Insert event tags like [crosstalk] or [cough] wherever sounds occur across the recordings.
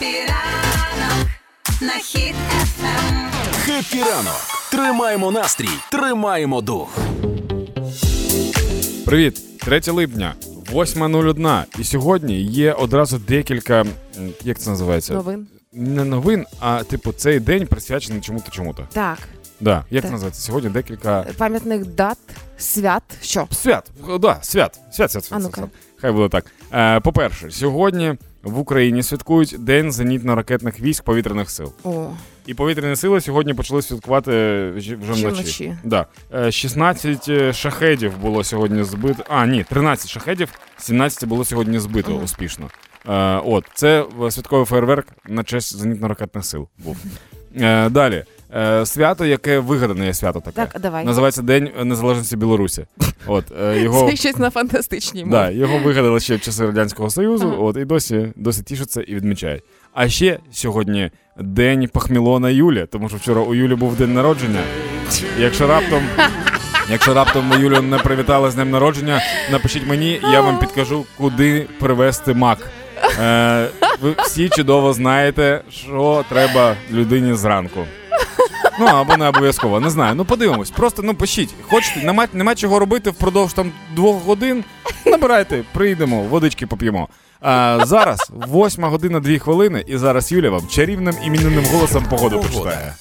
ранок на Хіт-ФМ. Хеппі ранок! Тримаємо настрій, тримаємо дух. Привіт, 3 липня, 8.01. І сьогодні є одразу декілька. Як це називається? Новин. Не новин, а типу цей день присвячений чому-то чому-то. Так, Да. Як Так. це називається? Сьогодні декілька пам'ятних дат, свят. Що? свят. Да, свят. Свят, свят, свят. А ну-ка. свят. Хай буде так. Е, по-перше, сьогодні в Україні святкують День зенітно-ракетних військ повітряних сил. О, І повітряні сили сьогодні почали святкувати ж- вже вночі. вночі. Да. Е, 16 шахедів було сьогодні збито. А, ні, 13 шахедів, 17 було сьогодні збито mm. успішно. Е, от, це е, святковий фейерверк на честь зенітно-ракетних сил був. Е, далі. Е, свято, яке вигадане свято таке. так, давай. Називається День Незалежності Білорусі. От, е, [laughs] його, Це щось на фантастичній мові. да, його вигадали ще в часи Радянського Союзу, Ага. от, і досі, досі тішаться і відмічають. А ще сьогодні День Пахмілона Юлі, тому що вчора у Юлі був день народження. Якщо раптом. [laughs] Якщо раптом ви Юлю не привітали з днем народження, напишіть мені, я вам підкажу, куди привезти мак. Е, ви всі чудово знаєте, що треба людині зранку. Ну або не обов'язково, не знаю. Ну подивимось. Просто ну пишіть. Хочете, нема, нема чого робити впродовж там двох годин. Набирайте, прийдемо, водички поп'ємо. А зараз восьма година дві хвилини, і зараз Юля вам чарівним іменним голосом погоду почитає.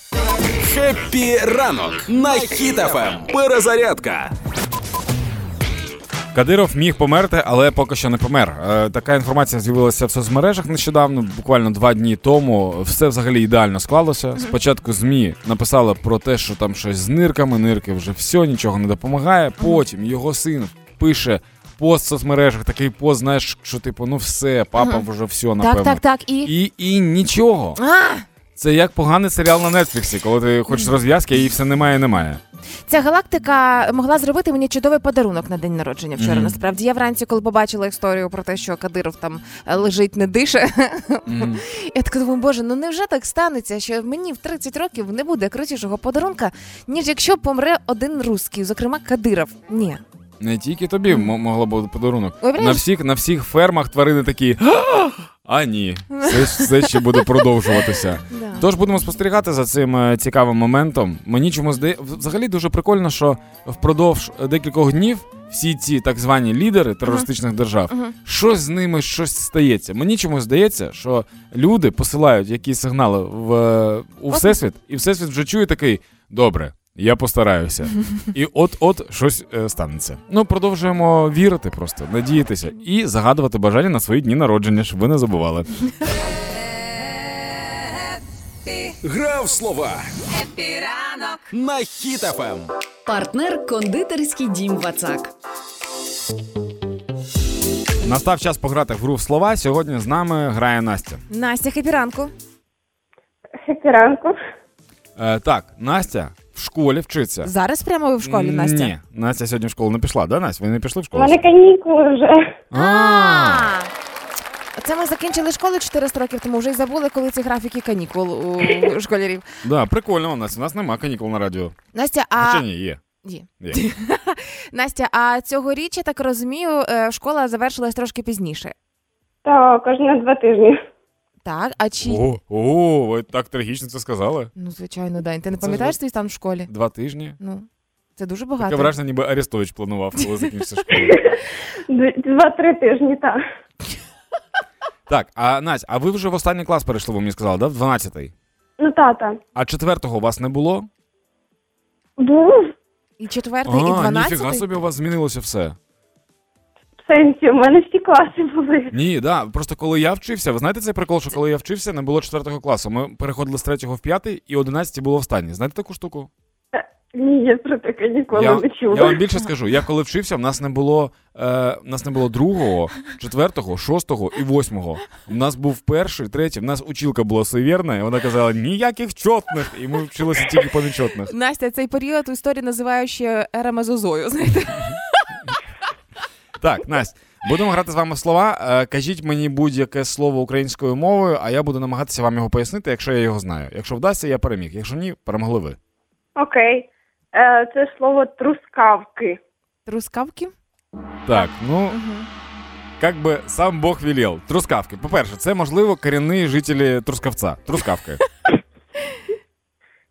Хеппі ранок на Хіт-ФМ. Перезарядка. Кадиров міг померти, але поки що не помер. Е, така інформація з'явилася в соцмережах нещодавно, буквально два дні тому. Все взагалі ідеально склалося. Спочатку ЗМІ написали про те, що там щось з нирками, нирки вже все, нічого не допомагає. Потім його син пише пост в соцмережах, такий пост, знаєш, що типу, ну все, папа вже все, напевно. Так, так, так. І. І, і нічого. А! Це як поганий серіал на Нетфліксі, коли ти хочеш розв'язки, її все немає, немає. Ця галактика могла зробити мені чудовий подарунок на день народження вчора. Мгм. Насправді я вранці, коли побачила історію про те, що Кадиров там е, лежить, не дише. Мгм. Я така думаю, боже, ну невже так станеться, що мені в 30 років не буде крутішого подарунка, ніж якщо помре один русський, зокрема Кадиров. Ні. Не тільки тобі могло бути подарунок. На всіх, на всіх фермах тварини такі. «А, ні, це, це ще буде продовжуватися. [laughs] Да. Тож будемо спостерігати за цим е, цікавим моментом. Мені чому здає взагалі дуже прикольно, що впродовж декількох днів всі ці так звані лідери терористичних держав, Мгм. щось з ними щось стається. Мені чомусь здається, що люди посилають якісь сигнали в е, у всесвіт, і всесвіт вже чує такий: добре. Я постараюся, [laughs] і от-от щось е, станеться. Ну продовжуємо вірити, просто надіятися і загадувати бажання на свої дні народження, щоб ви не забували. Гра в слова Хеппі ранок. на Хіт ФМ. Партнер кондитерський дім Вацак. Настав час пограти в гру в слова. Сьогодні з нами грає Настя. Настя, хеппі ранку. Ранку. Е, так, Настя в школі вчиться. Зараз прямо ви в школі, Настя. Ні, Настя сьогодні в школу не пішла, да, Настя? Ви не пішли в У школу? мене канікули вже. А, Це ми закінчили школу 400 років тому, вже й забули, коли ці графіки канікул у школярів. да, прикольно у нас. У нас нема канікул на радіо. Настя, а Хоча ні, є. Ні. є. [laughs] Настя, а цьогоріч, я так розумію, е, школа завершилась трошки пізніше. Так, на два тижні. Так, а чи О, о, ви так трагічно це сказали. ну звичайно, Дань. Ти не Це пам'ятаєш ж- свій стан в школі? Два тижні. Ну це дуже Таке багато. враження, ніби Арестович планував, коли закінчиться школа. Д- Два-три тижні, так. Так, а Настя, а ви вже в останній клас перейшли, ви мені сказали, да? В 12-й? Ну, тата. А четвертого у вас не було? Був І четвертий, і а, дванадцятий. ніфіга собі у вас змінилося все. В сенсі, у мене всі класи були. Ні, да. Просто коли я вчився, ви знаєте цей прикол, що коли я вчився, не було четвертого класу. Ми переходили з третього в п'ятий, і одинадцятий було останній. Знаєте таку штуку? Ні, я про таке ніколи Я, не чула. я вам більше скажу. Я коли вчився, в нас не було е, в нас не було другого, четвертого, шостого і восьмого. У нас був перший, третій. В нас училка була суєвірна, і вона казала ніяких чотних, і ми вчилися тільки по нечотних. Настя, цей період у історії називають ще ера мезозою. Знаєте, Так, Настя, будемо грати з вами слова. Е, кажіть мені будь-яке слово українською мовою, а я буду намагатися вам його пояснити, якщо я його знаю. Якщо вдасться, я переміг. Якщо ні, перемогли ви. Окей. Е, це слово трускавки. трускавки. Так, ну Угу. як би сам Бог велел. Трускавки. По-перше, це можливо корінні жителі Трускавця. Трускавки. [laughs]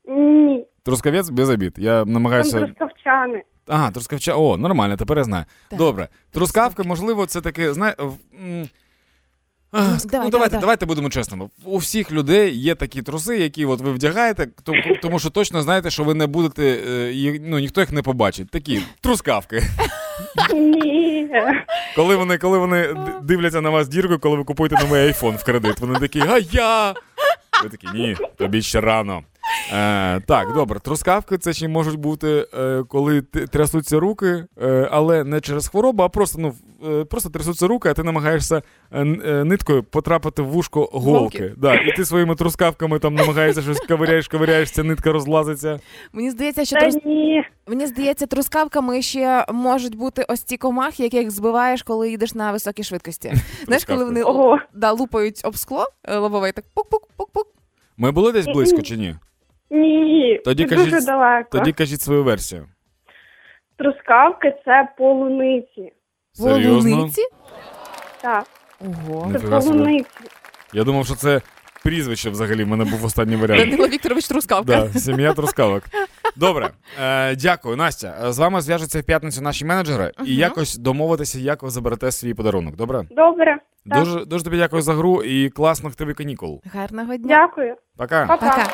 Ні, Трускавець без обід. Я там трускавчани. Ага, трускавча. О, нормально, тепер я знаю. Так. Добре. Трускавка, можливо, це таке, знає. А, Ну, давай, ну, давайте, давай, давай. давайте будемо чесними. У всіх людей є такі труси, які от ви вдягаєте, тому, що точно знаєте, що ви не будете, е, ну ніхто їх не побачить. Такі трускавки. Ні. Коли вони, коли вони дивляться на вас діркою, коли ви купуєте новий айфон в кредит, вони такі, а я. Ви такі, ні, тобі ще рано. Е, так, добре, трускавки це ще можуть бути, е, коли трясуться руки, е, але не через хворобу, а просто ну, е, просто трясуться руки, а ти намагаєшся е, е, ниткою потрапити в вушко голки. Голки. Да, і ти своїми трускавками там намагаєшся щось ковиряєш, ковиряєш, ця нитка розлазиться. Мені здається, що трус... мені здається, трускавками ще можуть бути ось ці комахи, яких збиваєш, коли їдеш на високій швидкості. [laughs] Знаєш, коли вони да, лупають об скло лобове, так пук-пук-пук-пук. Ми були десь близько чи ні? Ні. Тоді це кажіть- дуже далеко. Тоді кажіть свою версію. Трускавки це полуниці. Серйозно? Полуниці? Так, Ого. це Ніфіга собі. полуниці. Я думав, що це прізвище взагалі в мене був останній варіант. Данило Вікторович Трускавка. Да, сім'я трускавок. Добре, е, дякую, Настя. Е, З вами зв'яжуться в п'ятницю наші менеджери і Мгм. якось домовитися, як ви заберете свій подарунок. Добре? Добре. Так. Дуже, дуже тобі дякую за гру і класних тобі канікул. Гарного дня. Дякую. Пока. Па-па. Пока.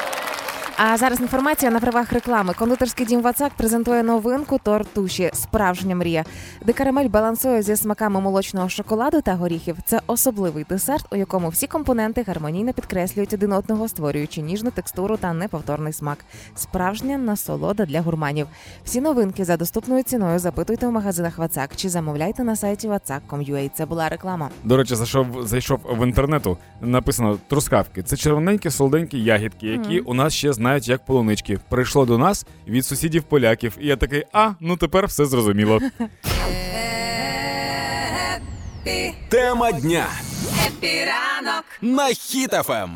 А зараз інформація на правах реклами. Кондитерський дім Вацак презентує новинку торт туші Справжня мрія, де карамель балансує зі смаками молочного шоколаду та горіхів. Це особливий десерт, у якому всі компоненти гармонійно підкреслюють один одного, створюючи ніжну текстуру та неповторний смак. Справжня насолода для гурманів. Всі новинки за доступною ціною запитуйте в магазинах Вацак чи замовляйте на сайті vatsak.com.ua. Це була реклама. До речі, зайшов, зайшов в інтернету, написано трускавки. Це червоненькі солоденькі ягідки, які у нас ще знають як полунички. Прийшло до нас від сусідів поляків. І я такий, а ну тепер все зрозуміло. [laughs] Тема дня епі ранок. на Ем. Хіт-ФМ.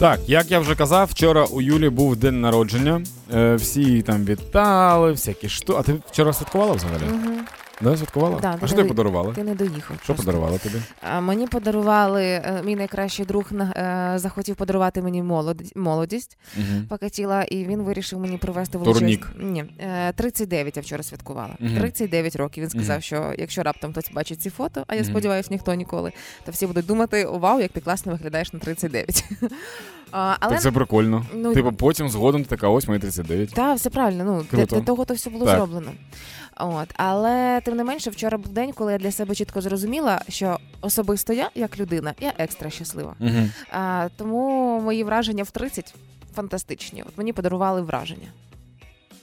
Так, як я вже казав, вчора у Юлі був день народження. Е, всі її там вітали, всякі штуки. А ти вчора святкувала взагалі? Угу. Да, святкувала? Да, а що не ти подарувала? Ти не доїхав. Що подарувала тобі? А, Мені подарували, е, мій найкращий друг на- е, захотів подарувати мені молодість, молодість Угу. покатіла, і він вирішив мені привезти Турнік. Ні, е, 39 я вчора святкувала. Мгм. 39 років. Він сказав, Мгм. що якщо раптом хтось бачить ці фото, а я сподіваюся, ніхто ніколи, то всі будуть думати: вау, як ти класно виглядаєш на 39. А, Але Так це прикольно. Ну, Типу, потім згодом ти така, ось мої 39. Так, все правильно. Ну для, Круто. для того то все було Так. зроблено. От, але тим не менше, вчора був день, коли я для себе чітко зрозуміла, що особисто я, як людина, я екстра щаслива. Угу. А, тому мої враження в 30 фантастичні. От мені подарували враження.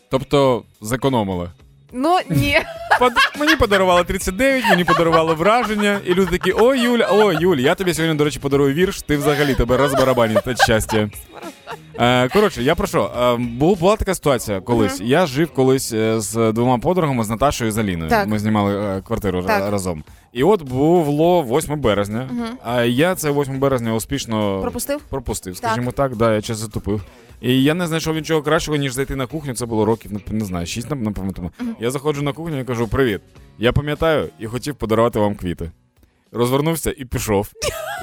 Тобто зекономили. Ну ні, [laughs] Под... Мені подарували 39, мені подарували враження, і люди такі: о, Юля, о, Юль, я тобі сьогодні, до речі, подарую вірш, ти взагалі тебе розбарабанить від щастя. Е, коротше, я про що? Е, була така ситуація колись. Я жив колись е, з двома подругами, з Наташою і з Аліною. Так. Ми знімали квартиру разом. І от було 8 березня, а я це 8 березня успішно пропустив? пропустив, скажімо так, да, я час затупив. І я не знайшов нічого кращого, ніж зайти на кухню. Це було років, не, знаю, шість, нап- напевно. Тому. Я заходжу на кухню і кажу: Привіт. Я пам'ятаю і хотів подарувати вам квіти. Розвернувся і пішов.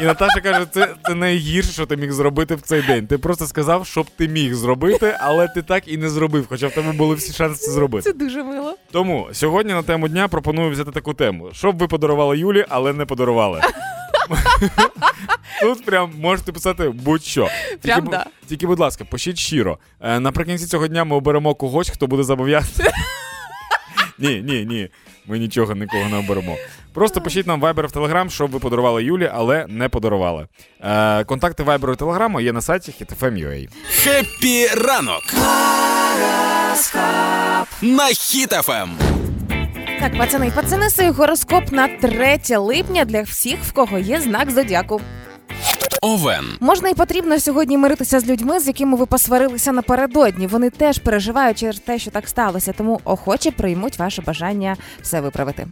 І Наташа каже: це, це найгірше, що ти міг зробити в цей день. Ти просто сказав, що б ти міг зробити, але ти так і не зробив, хоча в тебе були всі шанси це зробити. Це дуже мило. Тому сьогодні на тему дня пропоную взяти таку тему. Що б ви подарували Юлі, але не подарували. Тут прям можете писати будь-що. Прям бу- да. тільки, будь ласка, пишіть щиро. Е, наприкінці цього дня ми оберемо когось, хто буде зобов'язаний. [laughs] Ні, ні, ні. Ми нічого нікого не оберемо. Просто пишіть нам Viber в Telegram, щоб ви подарували Юлі, але не подарували. Е, контакти Viber і Telegram є на сайті hitfm.ua. Хеппі ранок на Хіт-ФМ. Хіт-ФМ. Так, пацани, пацани, свій гороскоп на 3 липня для всіх, в кого є знак зодіаку. Овен. Можна і потрібно сьогодні миритися з людьми, з якими ви посварилися напередодні. Вони теж переживають через те, що так сталося, тому охоче приймуть ваше бажання все виправити.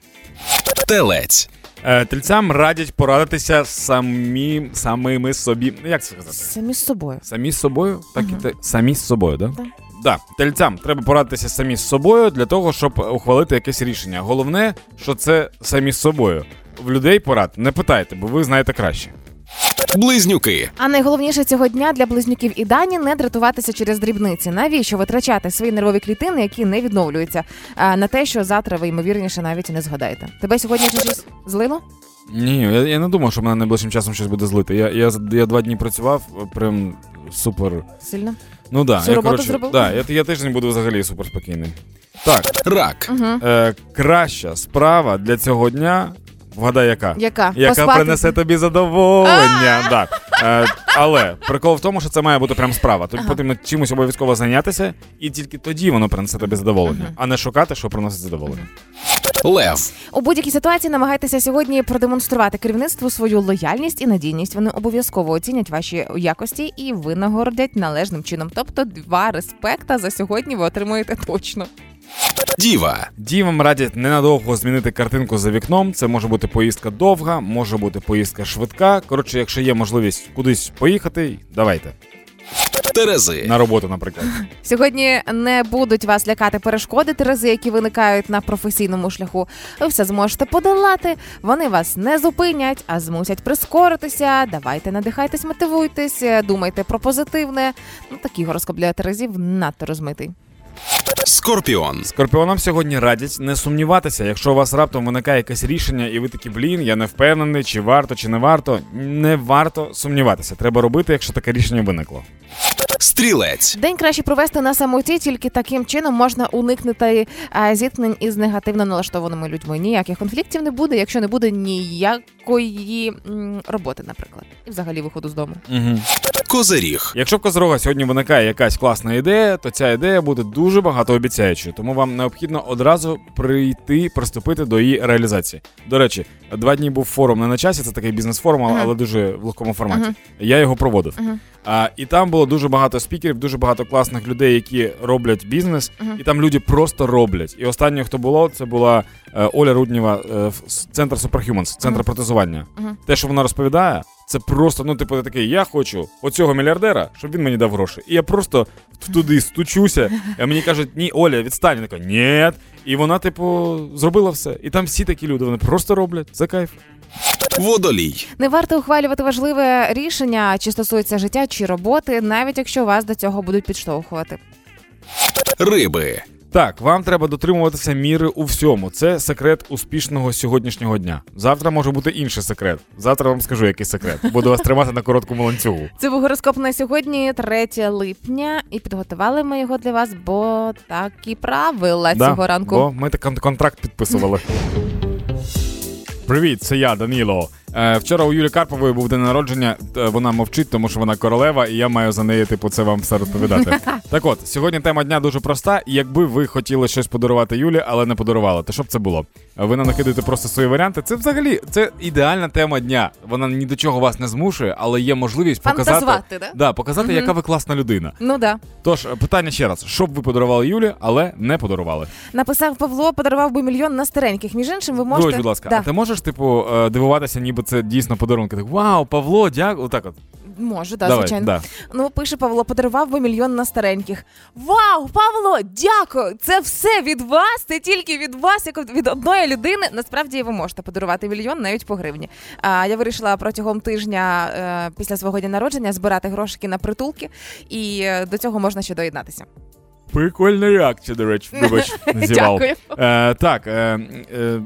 Телець. Е, тельцям радять порадитися самі, самими собі. Ну, Як це сказати? Самі з собою. Самі з собою? Так і те- самі з собою, да? Да. Да, тельцям треба порадитися самі з собою для того, щоб ухвалити якесь рішення. Головне, що це самі з собою. В людей порад не питайте, бо ви знаєте краще. Близнюки. А найголовніше цього дня для близнюків і дані не дратуватися через дрібниці. Навіщо витрачати свої нервові клітини, які не відновлюються, а, на те, що завтра ви ймовірніше навіть і не згадаєте. Тебе сьогодні щось злило? Ні, я, я не думав, що мене найближчим часом щось буде злити. Я, я, я два дні працював, прям супер. Сильно? Ну да, Всю я, роботу коротше, зробив? да, я, я тиждень буду взагалі супер спокійний. Так, Рак. е, краща справа для цього дня. Вгадай, яка? Яка? Яка Поспати? принесе тобі задоволення. Да. Е, але прикол в тому, що це має бути прям справа. Тобі Ага. потрібно чимось обов'язково зайнятися, і тільки тоді воно принесе тобі задоволення, а не шукати, що приносить задоволення. Лев. У будь-якій ситуації намагайтеся сьогодні продемонструвати керівництву свою лояльність і надійність. Вони обов'язково оцінять ваші якості і винагородять належним чином. Тобто, два респекта за сьогодні ви отримуєте точно. Діва. Дівам радять ненадовго змінити картинку за вікном. Це може бути поїздка довга, може бути поїздка швидка. Коротше, якщо є можливість кудись поїхати, давайте Терези. на роботу, наприклад. [laughs] Сьогодні не будуть вас лякати перешкоди терези, які виникають на професійному шляху. Ви все зможете подолати. Вони вас не зупинять, а змусять прискоритися. Давайте надихайтесь, мотивуйтесь, думайте про позитивне. Ну такий гороскоп для терезів надто розмитий. Скорпіон. Скорпіонам сьогодні радять не сумніватися, якщо у вас раптом виникає якесь рішення, і ви такі, блін, я не впевнений, чи варто, чи не варто. Не варто сумніватися. Треба робити, якщо таке рішення виникло. Стрілець. День краще провести на самоті, тільки таким чином можна уникнути зіткнень із негативно налаштованими людьми. Ніяких конфліктів не буде, якщо не буде ніякої роботи, наприклад, і взагалі виходу з дому. Угу. Козиріг. Якщо в Козирога сьогодні виникає якась класна ідея, то ця ідея буде дуже багатообіцяючою, тому вам необхідно одразу прийти, приступити до її реалізації. До речі, два дні був форум не на часі, це такий бізнес-форум, але- але дуже в легкому форматі. Ага. Я його проводив. Ага. А, і там було дуже багато спікерів, дуже багато класних людей, які роблять бізнес, Ага. і там люди просто роблять. І останнє, хто було, це була е, Оля Руднєва, е, центр Superhumans, центр Ага. протезування. Ага. Те, що вона розповідає, це просто, ну, типу, такий, я хочу оцього мільярдера, щоб він мені дав гроші. І я просто туди стучуся, а мені кажуть, ні, Оля, відстань. Я така, ні. І вона, типу, зробила все. І там всі такі люди, вони просто роблять. Це кайф. Водолій. Не варто ухвалювати важливе рішення, чи стосується життя чи роботи, навіть якщо вас до цього будуть підштовхувати. Риби. Так, вам треба дотримуватися міри у всьому. Це секрет успішного сьогоднішнього дня. Завтра може бути інший секрет. Завтра вам скажу, який секрет. Буду вас тримати на короткому ланцюгу. Це був гороскоп на сьогодні, 3 липня, і підготували ми його для вас, бо такі правила цього ранку. Бо ми так контракт підписували. [laughs] Привіт, це я, Даніло. Е, вчора у Юлі Карпової був день народження. Е, Вона мовчить, тому що вона королева, і я маю за неї, типу, це вам все розповідати. [laughs] так от, сьогодні тема дня дуже проста. Якби ви хотіли щось подарувати Юлі, але не подарували, то що б це було? Ви нам накидаєте просто свої варіанти. Це взагалі це ідеальна тема дня. Вона ні до чого вас не змушує, але є можливість показати, да? да, показати, яка ви класна людина. Ну да. Тож, е, питання ще раз: що б ви подарували Юлі, але не подарували? Написав Павло, подарував би мільйон на стареньких. Між іншим, ви можете. Вибач, будь ласка, да. а ти можеш, типу, дивуватися, ніби це дійсно подарунки? Так, вау, Павло, дякую. Отак от. Можу, да, Давай, звичайно. да. Ну, пише Павло, подарував би мільйон на стареньких. Вау, Павло, дякую! Це все від вас, це тільки від вас, як від одної людини. Насправді ви можете подарувати мільйон навіть по гривні. А я вирішила протягом тижня е, після свого дня народження збирати грошики на притулки, і е, до цього можна ще доєднатися. Прикольна реакція, до речі, вибач, [laughs] зівав. Дякую. Е, так, е, е,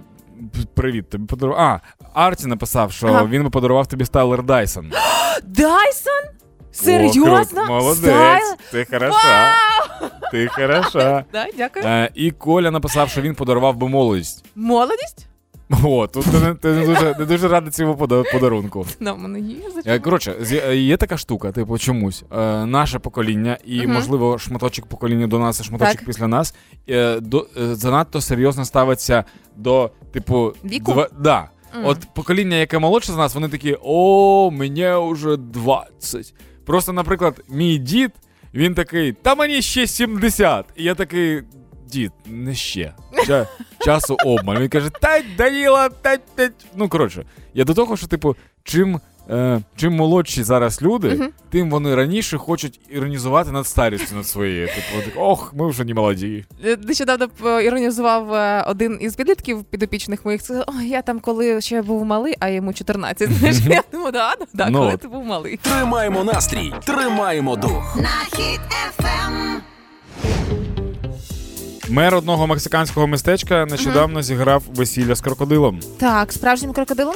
привіт, тобі подарував. А, Арті написав, що Ага. він би подарував тобі Стайлер Дайсон. [gasps] Дайсон? Серйозно? Молодець, Стайл? ти хороша. Ти хороша. [laughs] Да, дякую. Е, і Коля написав, що він подарував би молодість. Молодість? [laughs] О, тут ти не, ти не дуже, не дуже радий цьому подарунку. [laughs] В мене є Е. Коротше, е, є така штука, типу, чомусь. Е, наше покоління, і, Мгм. можливо, шматочок покоління до нас, і шматочок Так. після нас, е, до, е, занадто серйозно ставиться до, типу, Віку? Два, да. Мгм. От покоління, яке молодше за нас, вони такі: о, мені вже 20. Просто, наприклад, мій дід, він такий, та мені ще 70. І я такий. Дід, не ще. Ча, часу обмаль. Він каже, та Даніла, та, та. Ну, коротше, я до того, що, типу, чим. Е, чим молодші зараз люди, тим вони раніше хочуть іронізувати над старістю над своєю. Типу, так, ох, ми вже не молоді. Е, Нещодавно іронізував е, один із підлітків підопічних моїх. Сказав, Ой, я там коли ще був малий, а йому 14. Знаєш, я думаю, да, да, да, Ну коли от. ти був малий. Тримаємо настрій, тримаємо дух. На хід ефем. Мер одного мексиканського містечка нещодавно зіграв весілля з крокодилом. Так, справжнім крокодилом?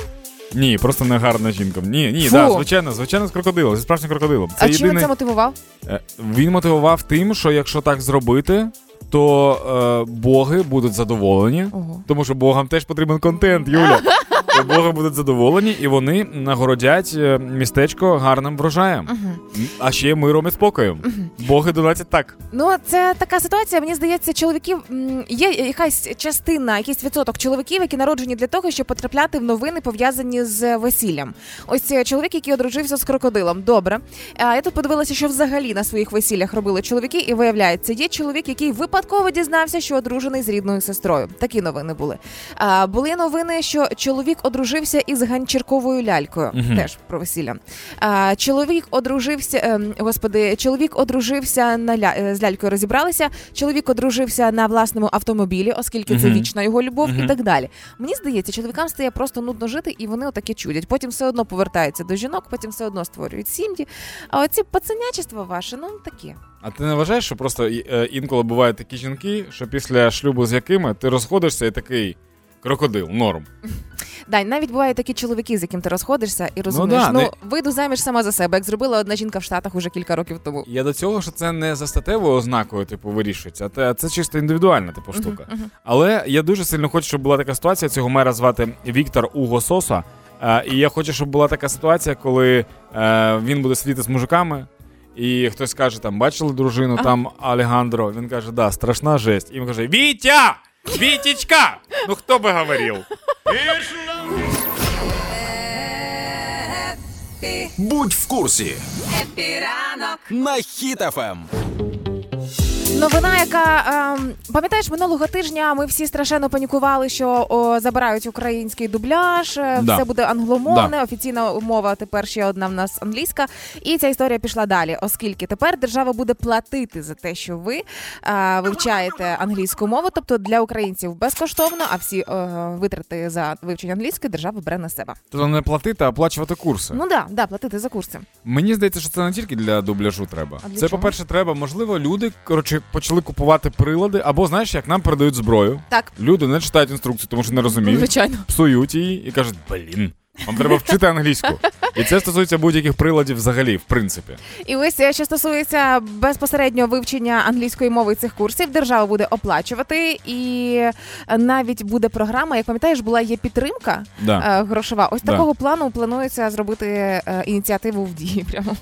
Ні, просто не гарна жінка. Ні, ні, Фу. да, звичайно, звичайно, з крокодилом, зі справжнім крокодилом. Це а чим він єдиний... це мотивував? Е, Він мотивував тим, що якщо так зробити, то е, боги будуть задоволені. Ого. Тому що богам теж потрібен контент, Юля. [laughs] То боги будуть задоволені, і вони нагородять е, містечко гарним врожаєм. М, А ще миром і спокоєм. Боги донатять так. Ну, це така ситуація. Мені здається, чоловіків є якась частина, якийсь відсоток чоловіків, які народжені для того, щоб потрапляти в новини пов'язані з весіллям. Ось е, чоловік, який одружився з крокодилом. Добре. А я тут подивилася, що взагалі на своїх весіллях робили чоловіки, і виявляється, є чоловік, який випадково дізнався, що одружений з рідною сестрою. Такі новини були. А, були новини, що чоловік одружився із ганчірковою лялькою. Мгм. Теж про весілля. А, чоловік одружився, ем, господи, чоловік одружився на ля, е, з лялькою розібралися. Чоловік одружився на власному автомобілі, оскільки це Мгм. вічна його любов, Мгм. і так далі. Мені здається, чоловікам стає просто нудно жити, і вони отаке чудять. Потім все одно повертаються до жінок, потім все одно створюють сім'ї. А оці пацанячество ваше, ну таке. А ти не вважаєш, що просто е, інколи бувають такі жінки, що після шлюбу з якими ти розходишся і такий крокодил, норм. [laughs] Дай навіть бувають такі чоловіки, з яким ти розходишся, і розумієш, да, ну, не- вийду заміж сама за себе, як зробила одна жінка в Штатах уже кілька років тому. Я до цього, що це не за статевою ознакою, типу, вирішується, а це чисто індивідуальна типу штука. Але я дуже сильно хочу, щоб була така ситуація. Цього мера звати Віктор Уго Соса. Е, і я хочу, щоб була така ситуація, коли е, він буде сидіти з мужиками. І хтось каже, там бачили дружину, там Алегандро. Він каже, да, страшна жесть. І він каже: Вітя! Вітічка! Ну хто би говорив? Хеппі, Будь в курсі Хеппі ранок. на Ем. Хіт-ФМ. Новина, яка ем, пам'ятаєш, минулого тижня ми всі страшенно панікували, що о, забирають український дубляж, е, Да. все буде англомовне. Офіційна мова тепер ще одна в нас англійська. І ця історія пішла далі, оскільки тепер держава буде платити за те, що ви е, вивчаєте англійську мову, тобто для українців безкоштовно, а всі е, витрати за вивчення англійської держава бере на себе. Тобто не платити, а оплачувати курси. Ну да, да, платити за курси. Мені здається, що це не тільки для дубляжу треба. А для це, чого? по-перше, треба, можливо, люди коротше почали купувати прилади, або знаєш, як нам передають зброю. Так, Люди не читають інструкцію, тому що не розуміють, звичайно. псують її і кажуть, блін. Вам треба вчити англійську. І це стосується будь-яких приладів взагалі, в принципі. І ось е, що стосується безпосередньо вивчення англійської мови цих курсів, держава буде оплачувати, і е, навіть буде програма. Як пам'ятаєш, була є підтримка Да. е, грошова. Ось Да. такого плану планується зробити ініціативу в дії. Прямо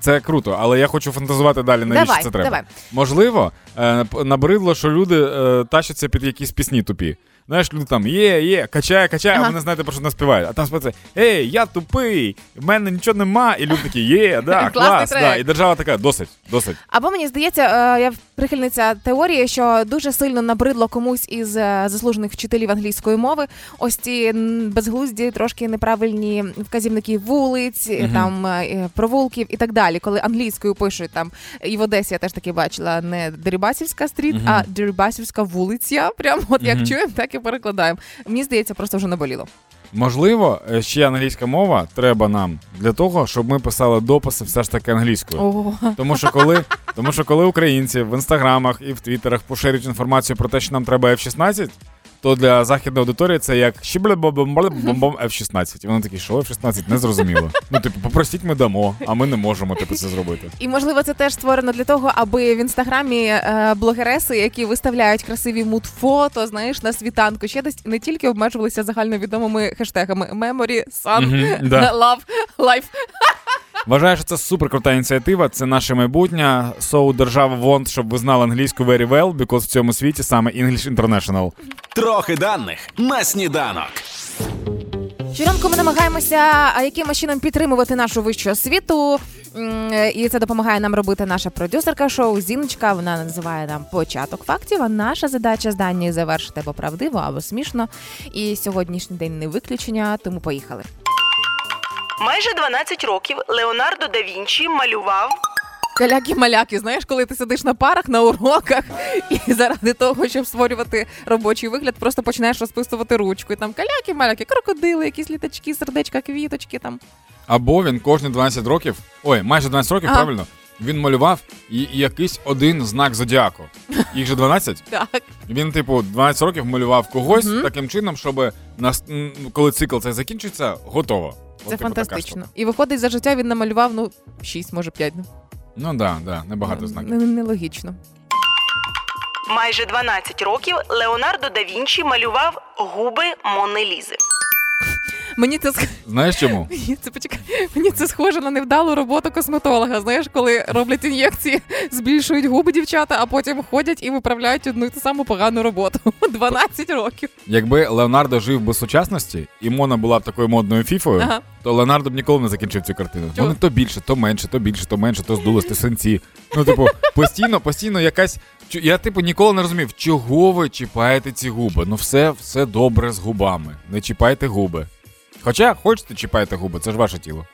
Це круто, але я хочу фантазувати далі, навіщо давай, це треба. давай. Можливо, е, набридло, що люди е, тащаться під якісь пісні тупі. Знаєш, люди там є, є, качає, качає, Ага. а вони знаєте, про що не співають. А там співається, ей, я тупий, в мене нічого нема. І люди такі, є, да, [laughs] клас, да. І держава така, досить, досить. Або мені здається, е, я прихильниця теорії, що дуже сильно набридло комусь із е, заслужених вчителів англійської мови. Ось ці безглузді, трошки неправильні вказівники вулиць, Мгм. там е, провулків і так далі. Коли англійською пишуть там і в Одесі я теж таки бачила не Дерибасівська стріт, Мгм. а Дерибасівська вулиця. Прямо от як чуємо, так і перекладаємо. Мені здається, просто вже наболіло. Можливо, е, ще англійська мова треба нам для того, щоб ми писали дописи все ж таки англійською. Ого. Тому що коли, тому що коли українці в інстаграмах і в твіттерах поширюють інформацію про те, що нам треба F-16, то для західної аудиторії це як бомбом F-16. І вони такі, що F-16? Не зрозуміло. Ну, типу, попросіть, ми дамо, а ми не можемо типу, це зробити. І можливо, це теж створено для того, аби в інстаграмі е, блогереси, які виставляють красиві муд-фото, знаєш, на світанку, ще десь не тільки обмежувалися загальновідомими хештегами Memory, Sun. Love, Life. Вважаю, що це супер крута ініціатива. Це наше майбутнє. So, держава want, щоб ви знали англійську very well, because в цьому світі саме English International. Трохи даних на сніданок. Щоранку ми намагаємося якимось чином підтримувати нашу вищу освіту, і це допомагає нам робити наша продюсерка шоу Зіночка. Вона називає нам початок фактів. А наша задача з Данією завершити або правдиво, або смішно. І сьогоднішній день не виключення, тому поїхали. Майже 12 років Леонардо да Вінчі малював Каляки-маляки, знаєш, коли ти сидиш на парах на уроках, і заради того, щоб створювати робочий вигляд, просто починаєш розписувати ручку. І там каляки-маляки, крокодили, якісь літачки, сердечка, квіточки там. Або він кожні 12 років, ой, майже 12 років, Ага. правильно, він малював і, якийсь один знак зодіаку. Їх же 12. [laughs] Так. Він, типу, 12 років малював когось таким чином, щоб нас, коли цикл цей закінчиться, готово. От, Це типу, фантастично. І виходить за життя він намалював ну 6, може 5. Ну так, да, да, небагато знаків. Нелогічно. майже 12 років Леонардо да Вінчі малював губи Мони Лізи. Мені це Знаєш чому? [laughs] мені це почекай. Мені це схоже на невдалу роботу косметолога. Знаєш, коли роблять ін'єкції, [laughs] збільшують губи дівчата, а потім ходять і виправляють одну і ту саму погану роботу. [laughs] 12 років. Якби Леонардо жив без сучасності, і Мона була б такою модною фіфою, Ага. то Леонардо б ніколи не закінчив цю картину. Чого? Вони то більше, то менше, то більше, то менше, то здулись, то синці. Ну, типу, постійно, постійно якась. Я, типу, ніколи не розумів, чого ви чіпаєте ці губи. Ну, все, все добре з губами. Не чіпайте губи. Хоча хочете чіпайте губи, це ж ваше тіло.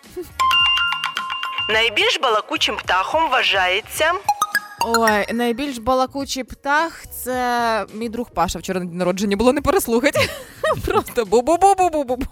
Найбільш балакучим птахом вважається Ой, найбільш балакучий птах це мій друг Паша вчора на день народження було не переслухати. [laughs] Просто бу-бу-бу-бу-бу-бу.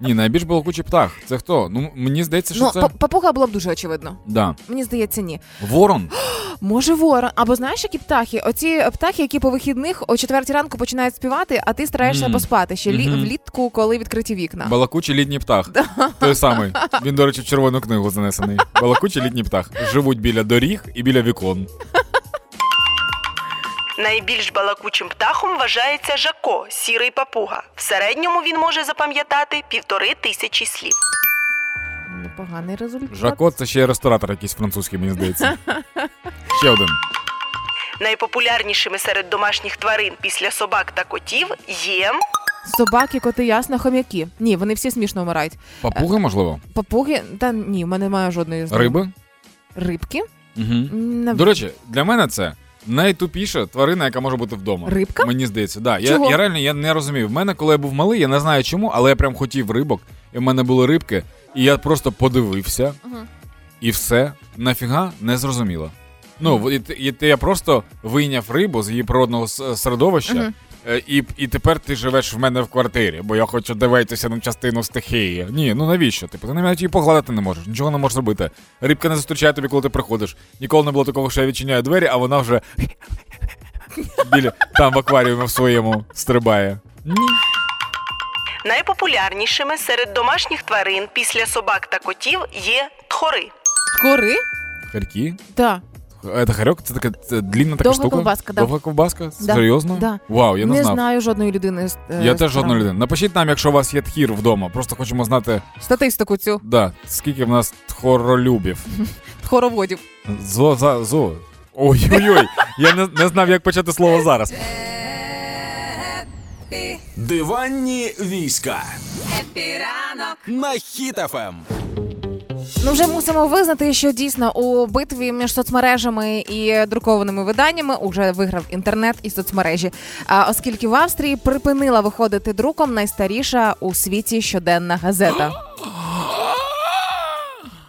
Ні, найбільш балакучий птах. Це хто? Ну, мені здається, що Ну, це. па- папуга було б дуже очевидно. Да. Мені здається, ні. Ворон. [gasps] Може, ворон. Або знаєш, які птахи? Оці птахи, які по вихідних о четвертій ранку починають співати, а ти стараєшся Мгм. поспати ще лі- Мгм. влітку, коли відкриті вікна. Балакучий літній птах. Той самий. Він, до речі, в червону книгу занесений. Балакучий літній птах. Живуть біля доріг і біля вікон. Найбільш балакучим птахом вважається Жако, сірий папуга. В середньому він може запам'ятати півтори тисячі слів. Непоганий результат. Жако це ще ресторатор якийсь французький, мені здається. [laughs] Ще один. Найпопулярнішими серед домашніх тварин після собак та котів є Собаки, коти, ясно, хом'яки. Ні, вони всі смішно вмирають. Папуги, можливо? Папуги, та ні, в мене немає жодної з них. Риби? Рибки? Угу. Не- До речі, для мене це найтупіша тварина, яка може бути вдома. Рибка? Мені здається, да. Я, Чого? я реально я не розумів. В мене, коли я був малий, я не знаю чому, але я прям хотів рибок, і в мене були рибки, і я просто подивився, Мгм. і все нафіга не зрозуміло. Ну, і, і, і, я просто вийняв рибу з її природного середовища. Мгм. Е, І, і тепер ти живеш в мене в квартирі, бо я хочу дивитися на частину стихії. Ні, ну навіщо? Типу, ти навіть її погладити не можеш, нічого не можеш зробити. Рибка не зустрічає тобі, коли ти приходиш. Ніколи не було такого, що я відчиняю двері, а вона вже [laughs] біля там в акваріумі в своєму стрибає. Ні. найпопулярнішими серед домашніх тварин після собак та котів є тхори. Кори? Харьки? Так. Это харьок? Це така це длінна така Довга штука? ковбаска, да. Довга ковбаска? Да. Серйозно? Да. Вау, я не, не знав. знаю жодної людини. з- е, Я теж жодної людини. Напишіть нам, якщо у вас є тхір вдома. Просто хочемо знати, Статистику цю да, скільки в нас тхоролюбів. [laughs] хороводів. Зо, за, зо. Ой-ой-ой, я не, не знав, як почати слово зараз. Диванні війська Хеппі ранок на Ем. Хіт-ФМ. Ну, вже мусимо визнати, що дійсно у битві між соцмережами і друкованими виданнями уже виграв інтернет і соцмережі. А оскільки в Австрії припинила виходити друком найстаріша у світі щоденна газета.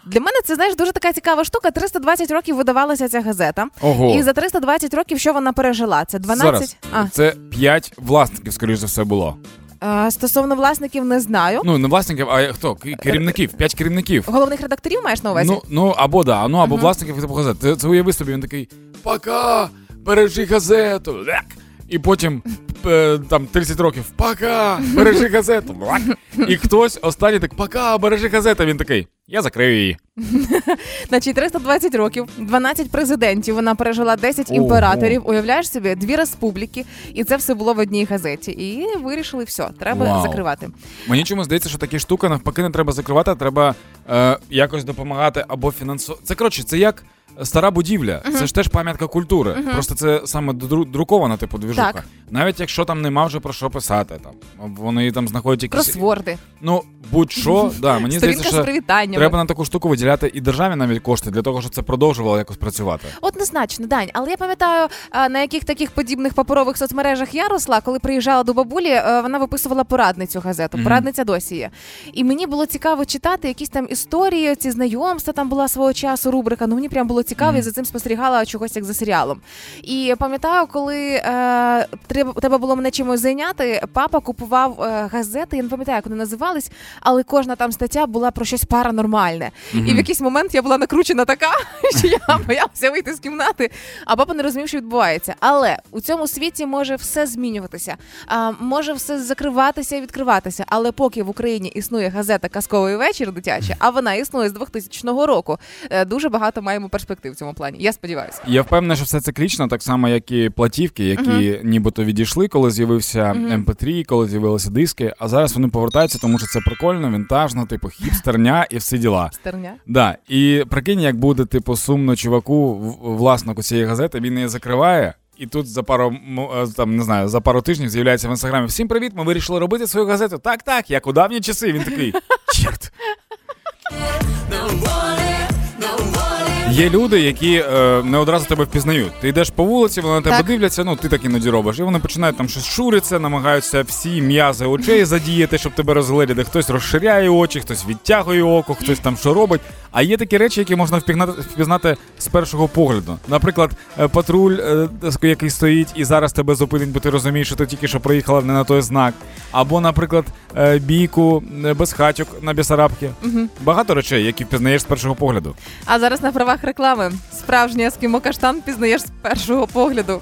Для мене це знаєш дуже така цікава штука. 320 років видавалася ця газета, Ого. і за 320 років що вона пережила? Це 12? Зараз. А Це 5 власників, скоріш за все, було. Е, стосовно власників не знаю. Ну, не власників, а хто? Керівників, П'ять керівників. Головних редакторів маєш на увазі? Ну, ну або да, ну або власників типу газет. Це, це уяви собі, він такий Пока! Бережи газету. Ляк. І потім е, там 30 років Пока! Бережи газету. І хтось останній так Пока, бережи газету. Він такий. Я закрию її. Значить, 320 років, 12 президентів. Вона пережила 10 імператорів. Уявляєш собі, дві республіки, і це все було в одній газеті. І вирішили, все, треба Вау. закривати. Мені чомусь здається, що такі штуки навпаки не треба закривати, а треба е, якось допомагати або фінансувати. Це коротше, це як стара будівля, це ж теж пам'ятка культури. Просто це саме дру- друкована, типу, двіжука. Так. Навіть якщо там нема вже про що писати, там вони там знаходять якісь. Кросворди, Ну, будь-що, [laughs] да, мені здається, що треба на таку штуку виділяти і державі навіть кошти для того, щоб це продовжувало якось працювати. Однозначно, Дань. Але я пам'ятаю, на яких таких подібних паперових соцмережах я росла, коли приїжджала до бабулі, е, вона виписувала порадницю газету. Порадниця досі є. І мені було цікаво читати якісь там історії, ці знайомства. Там була свого часу рубрика. Ну мені прям було цікаво, і за цим спостерігала чогось як за серіалом. І пам'ятаю, коли е, треба треба було мене чимось зайняти, папа купував е, газети. Я не пам'ятаю, як вони називались, але кожна там стаття була про щось паранормальне. І в якийсь момент я була накручена така, [laughs] що я боялася вийти з кімнати, а папа не розумів, що відбувається. Але у цьому світі може все змінюватися, а, може все закриватися і відкриватися. Але поки в Україні існує газета Казковий вечір дитяча, а вона існує з 2000 року. е, Дуже багато маємо перспектив в цьому плані. Я сподіваюся. Я впевнений, що все циклічно, так само, як і платівки, які нібито відійшли, коли з'явився MP3, коли з'явилися диски. А зараз вони повертаються, тому що це прикольно, вінтажно, типу хіпстерня і всі діла. Стерня. Да, і прикинь, як буде типу сумно чуваку, власнику цієї газети, він її закриває. І тут за пару е, там не знаю, за пару тижнів з'являється в інстаграмі. Всім привіт! Ми вирішили робити свою газету. Так, так, як у давні часи. Він такий. Черт. Є люди, які е, не одразу тебе впізнають. Ти йдеш по вулиці, вони на тебе Так. дивляться, ну ти так іноді робиш, і вони починають там щось шуритися, намагаються всі м'язи очей задіяти, щоб тебе розгледіти. Хтось розширяє очі, хтось відтягує око, хтось там що робить. А є такі речі, які можна впізнати, впізнати з першого погляду. Наприклад, е, патруль, е, який стоїть і зараз тебе зупинить, бо ти розумієш, що ти тільки що проїхала не на той знак. Або, наприклад, е, бійку е, без хатьок на Бісарабки. Багато речей, які впізнаєш з першого погляду. А зараз на правах реклами справжній ескімо каштан пізнаєш з першого погляду.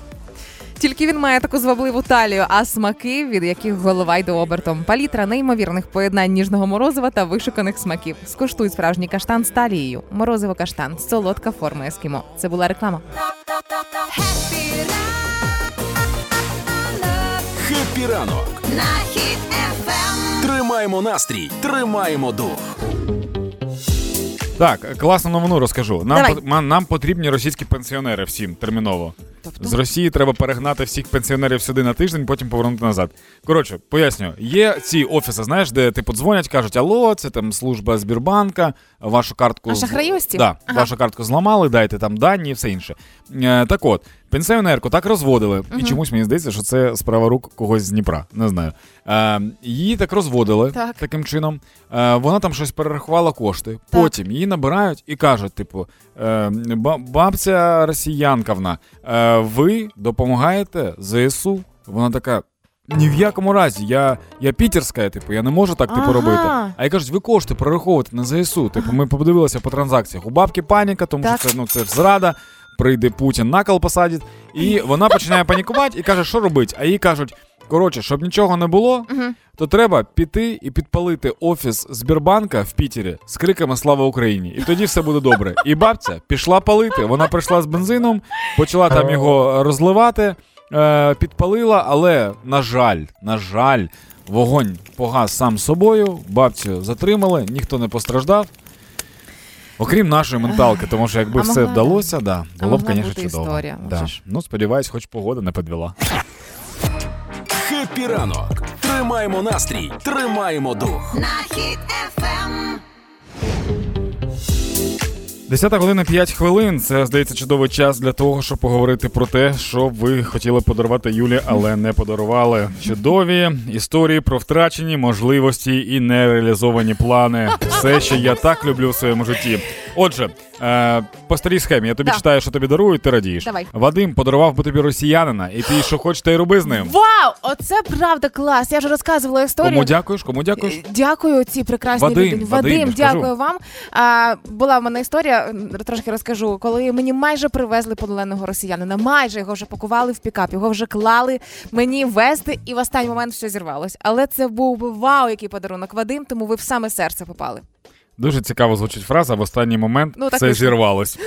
Тільки він має таку звабливу талію, а смаки, від яких голова йде обертом. Палітра неймовірних поєднань ніжного морозива та вишуканих смаків. Скуштуй справжній каштан з талією. Морозиво каштан, солодка форма ескімо. Це була реклама. Хеппі ранок. На хід ефем. Тримаємо настрій, тримаємо дух. Так, класну новину розкажу. Нам, Давай. по- ма- нам потрібні російські пенсіонери всім терміново. Тобто? З Росії треба перегнати всіх пенсіонерів сюди на тиждень, потім повернути назад. Коротше, поясню, є ці офіси, знаєш, де типу дзвонять, кажуть, алло, це там служба Збірбанка, вашу картку А шахрайості? Да, Ага. вашу картку зламали, дайте там дані і все інше. Е, так от, пенсіонерку так розводили, і чомусь мені здається, що це справа рук когось з Дніпра. Не знаю. Е, її так розводили Так. таким чином. Е, вона там щось перерахувала кошти. Потім її набирають і кажуть: типу, е, ба- бабця росіянковна, е, ви допомагаєте ЗСУ? Вона така. Ні в якому разі, я, я пітерська, типу, я не можу так типу Ага. робити. А я кажуть, ви кошти прораховувати на ЗСУ. Типу, ми подивилися по транзакціях. У бабки паніка, тому Так. що це ну це зрада. Прийде Путін накал посадить, і вона починає панікувати і каже, що робить. А їй кажуть: коротше, щоб нічого не було, то треба піти і підпалити офіс Збірбанка в Пітері з криками Слава Україні! І тоді все буде добре. І бабця пішла палити. Вона прийшла з бензином, почала там його розливати, е, підпалила, але на жаль, на жаль, вогонь погас сам собою, бабцю затримали, ніхто не постраждав. Окрім нашої менталки, тому що якби А все могла, вдалося, да, А було б, звісно, чудово. історія, Да. Ну, сподіваюсь, хоч погода не підвела. Хеппі ранок. Тримаємо настрій, тримаємо дух. На хід ефем. 10 година 5 хвилин. Це здається чудовий час для того, щоб поговорити про те, що ви хотіли подарувати Юлі, але не подарували. Чудові історії про втрачені можливості і нереалізовані плани. Все, що я так люблю в своєму житті. Отже, е, по старій схемі я тобі Да. читаю, що тобі дарують, ти радієш. Давай. Вадим подарував би тобі росіянина, і ти що хочеш, та й роби з ним. Вау! Оце правда клас! Я вже розказувала історію. Кому дякуєш? Кому дякуєш? Е, Дякую цій прекрасній Вадим, людині. Вадим, ж дякую вам. А, була в мене історія, трошки розкажу, коли мені майже привезли полоненого росіянина. Майже його вже пакували в пікап, його вже клали мені везти, і в останній момент все зірвалось. Але це був би вау, який подарунок Вадим, тому ви в саме серце попали. Дуже цікаво звучить фраза. В останній момент Ну, так це вийшло. зірвалось.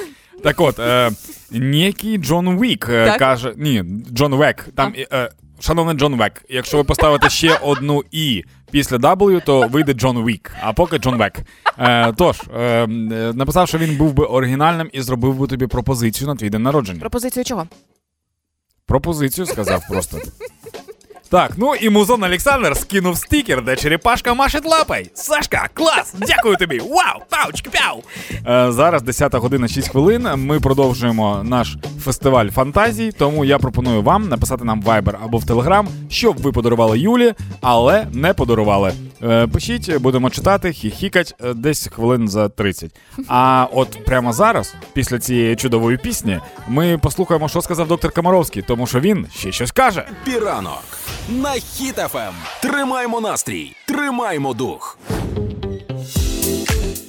Так от, е, некий Джон Вік е, каже: ні, Джон Век. Там, е, шановний Джон Век, якщо ви поставите ще одну і після W, то вийде Джон Вік, а поки Джон Век. Е, тож, е, е, написав, що він був би оригінальним і зробив би тобі пропозицію на твій день народження. Пропозицію чого? Пропозицію сказав просто. Так, ну і музон Олександр скинув стікер, де черепашка машить лапой. Сашка, клас! Дякую тобі! Вау! Пауч, пяу! Е, зараз 10 година 6 хвилин. Ми продовжуємо наш фестиваль фантазій. Тому я пропоную вам написати нам в Viber або в Telegram, що б ви подарували Юлі, але не подарували. Е, пишіть, будемо читати, хіхікать е, десь хвилин за 30. А от прямо зараз, після цієї чудової пісні, ми послухаємо, що сказав доктор Комаровський, тому що він ще щось каже. Піранок на Хіт ФМ. Тримаймо настрій, тримаймо дух.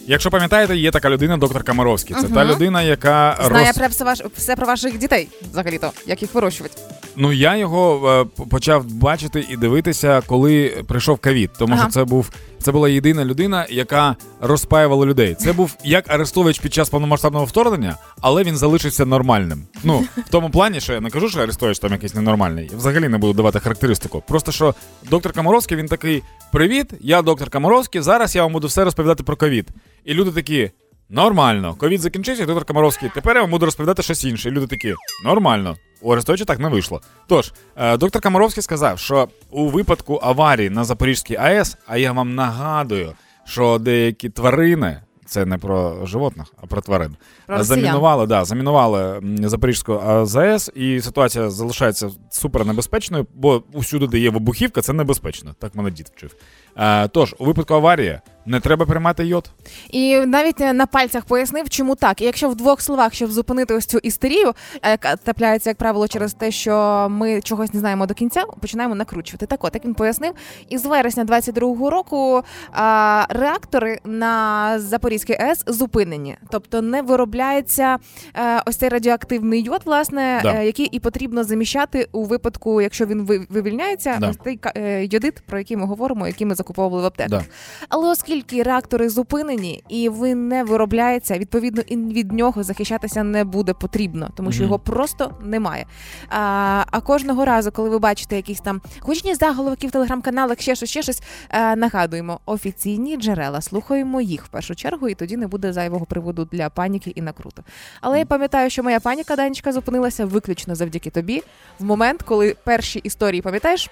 Якщо пам'ятаєте, є така людина, доктор Камаровський. Це та людина, яка Знає роз... про все, ваш, все про ваших дітей, взагалі-то, як їх вирощувати. Ну я його е, почав бачити і дивитися, коли прийшов ковід. Тому Ага. що це був це була єдина людина, яка розпаювала людей. Це був як Арестович під час повномасштабного вторгнення, але він залишився нормальним. Ну в тому плані, що я не кажу, що Арестович там якийсь ненормальний. Я взагалі не буду давати характеристику. Просто що доктор Комаровський він такий: Привіт, я доктор Комаровський. Зараз я вам буду все розповідати про ковід. І люди такі. Нормально, ковід закінчився, доктор Комаровський. Тепер я вам буду розповідати щось інше. І люди такі, нормально. У Арестовича так не вийшло. Тож, е, доктор Комаровський сказав, що у випадку аварії на Запорізькій АЕС, а я вам нагадую, що деякі тварини, це не про животних, а про тварин, Про замінували, да, замінували Запорізьку АЗС, і ситуація залишається супер небезпечною, бо усюди, де є вибухівка, це небезпечно. Так мене дід вчив. Е, тож, у випадку аварії не треба приймати йод. І навіть е, на пальцях пояснив, чому так. І якщо в двох словах, щоб зупинити ось цю істерію, яка трапляється, як правило, через те, що ми чогось не знаємо до кінця, починаємо накручувати. Так от, як він пояснив, із вересня 22-го року а, реактори на Запорізькій АЕС зупинені, тобто не виробляється е, ось цей радіоактивний йод, власне, Да. е, який і потрібно заміщати у випадку, якщо він вивільняється, Да. ось цей е, йодит, про який ми говоримо, який ми закуповували в аптеках. Да. Але оскільки реактори зупинені і він не виробляється, відповідно і від нього захищатися не буде потрібно, тому що його просто немає. А, а кожного разу, коли ви бачите якісь там гучні заголовки в телеграм-каналах, ще щось, ще щось, е, нагадуємо, офіційні джерела, слухаємо їх в першу чергу, і тоді не буде зайвого приводу для паніки і накруту. Але я пам'ятаю, що моя паніка Данечка зупинилася виключно завдяки тобі в момент, коли перші історії, пам'ятаєш?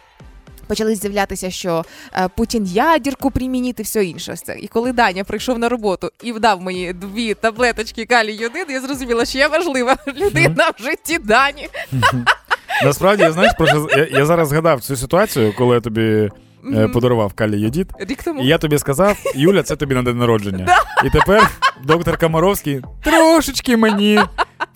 Почали з'являтися, що е, Путін ядірку примінити, все інше. Це. І коли Даня прийшов на роботу і вдав мені дві таблеточки калій йодин, я зрозуміла, що я важлива [laughs] людина в житті Дані. Насправді, я знаєш, про що я, я зараз згадав цю ситуацію, коли я тобі Мгм. подарував калій Єдіт. Рік тому. І я тобі сказав, Юля, це тобі на день народження. І тепер доктор Комаровський трошечки мені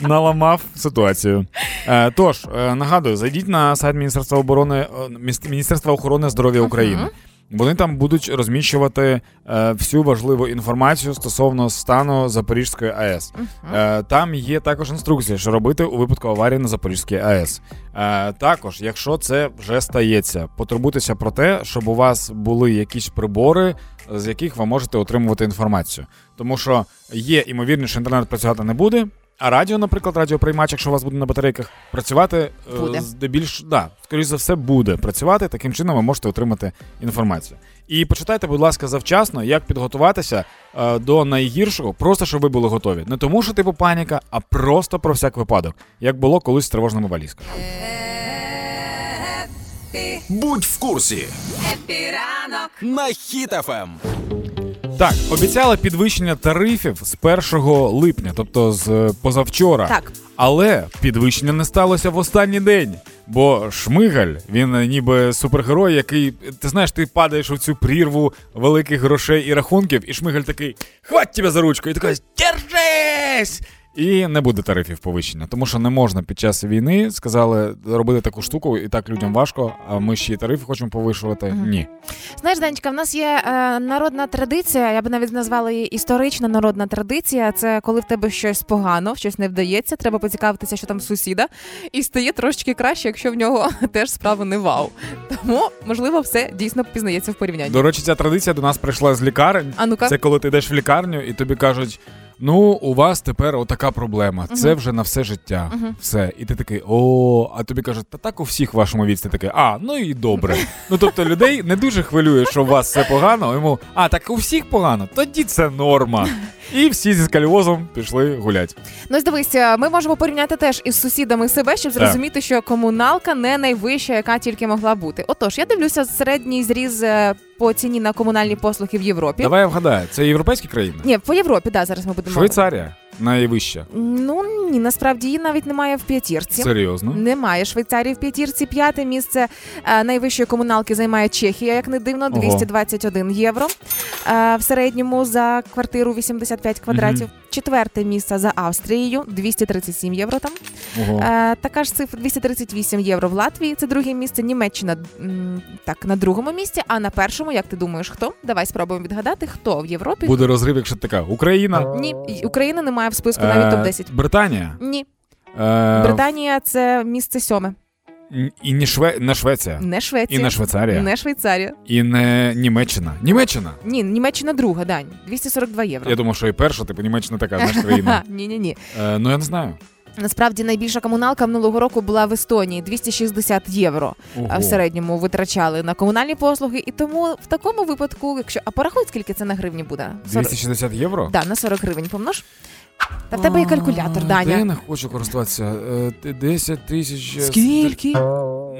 наламав ситуацію. Е, тож, е, нагадую, зайдіть на сайт Міністерства оборони е, Міністерства охорони здоров'я України. Вони там будуть розміщувати е, всю важливу інформацію стосовно стану Запорізької АЕС. Е, там є також інструкція, що робити у випадку аварії на Запорізькій АЕС. Е, також, якщо це вже стається, потурбуйтеся про те, щоб у вас були якісь прибори, з яких ви можете отримувати інформацію. Тому що є імовірність, що інтернет працювати не буде. А радіо, наприклад, радіоприймач, якщо у вас буде на батарейках, працювати е, Буде. здебільш, да, скоріш за все, буде працювати. Таким чином ви можете отримати інформацію. І почитайте, будь ласка, завчасно, як підготуватися е, до найгіршого, просто щоб ви були готові. Не тому, що типу паніка, а просто про всяк випадок, як було колись з тривожними валізками. Будь в курсі Епіранок. на Хіт ФМ. Так, обіцяла підвищення тарифів з 1 липня, тобто з е, позавчора. Так. Але підвищення не сталося в останній день. Бо Шмигаль, він е, ніби супергерой, який, ти знаєш, ти падаєш у цю прірву великих грошей і рахунків, і Шмигаль такий: хвать тебе за ручку, і такий держись! І не буде тарифів повищення, тому що не можна під час війни сказали робити таку штуку, і так людям важко. А ми ще й тарифи хочемо повишувати. Ні. Знаєш, Данечка, в нас є е, народна традиція, я б навіть назвала її історична народна традиція. Це коли в тебе щось погано, щось не вдається, треба поцікавитися, що там сусіда, і стає трошки краще, якщо в нього [laughs] теж справа не вау. Тому, можливо, все дійсно пізнається в порівнянні. До речі, ця традиція до нас прийшла з лікарень. А ну-ка. Це коли ти йдеш в лікарню і тобі кажуть: Ну, у вас тепер отака проблема. Це вже на все життя. Все. І ти такий, о, а тобі кажуть, та так у всіх в вашому віці. Ти такий, а, ну і добре. [laughs] Ну тобто людей не дуже хвилює, що у вас все погано. Йому, а так у всіх погано, тоді це норма. І всі зі скальвозом пішли гулять. Ну, ось дивись, е, ми можемо порівняти теж із сусідами себе, щоб зрозуміти, що комуналка не найвища, яка тільки могла бути. Отож, я дивлюся середній зріз е, по ціні на комунальні послуги в Європі. Давай я вгадаю, це європейські країни? Ні, по Європі, да, зараз ми будемо. Швейцарія найвища. Ну ні, насправді її навіть немає в п'ятірці. Серйозно. Немає Швейцарії в п'ятірці. П'яте місце е, найвищої комуналки займає Чехія, як не дивно, 221 євро. Е, в середньому за квартиру 85 квадратів. Четверте місце за Австрією 237 євро там. Ого. Е, така ж цифра 238 євро в Латвії. Це друге місце. Німеччина м, так на другому місці. А на першому, як ти думаєш, хто? Давай спробуємо відгадати, хто в Європі. Буде розрив, якщо така. Україна. Ні, й- України немає в списку навіть топ 10 Е, Британія. Ні, Е, Британія це місце сьоме. І не, Шве... не Швеція. Не Швеція. І не Швейцарія. Не Швейцарія. І не Німеччина. Німеччина. Ні, Німеччина друга, Дань. 242 євро. Я думав, що і перша, типу Німеччина така, знаєш, країна. [laughs] Ні, ні, ні. Е, ну я не знаю. Насправді найбільша комуналка минулого року була в Естонії 260 євро. Ого. В середньому витрачали на комунальні послуги, і тому в такому випадку, якщо а порахуй, скільки це на гривні буде? 40... 260 євро? Да, на 40 гривень помнож. Та в тебе є калькулятор, Даня. Я не хочу користуватися. Е, ти- 10 тисяч. е, Скільки?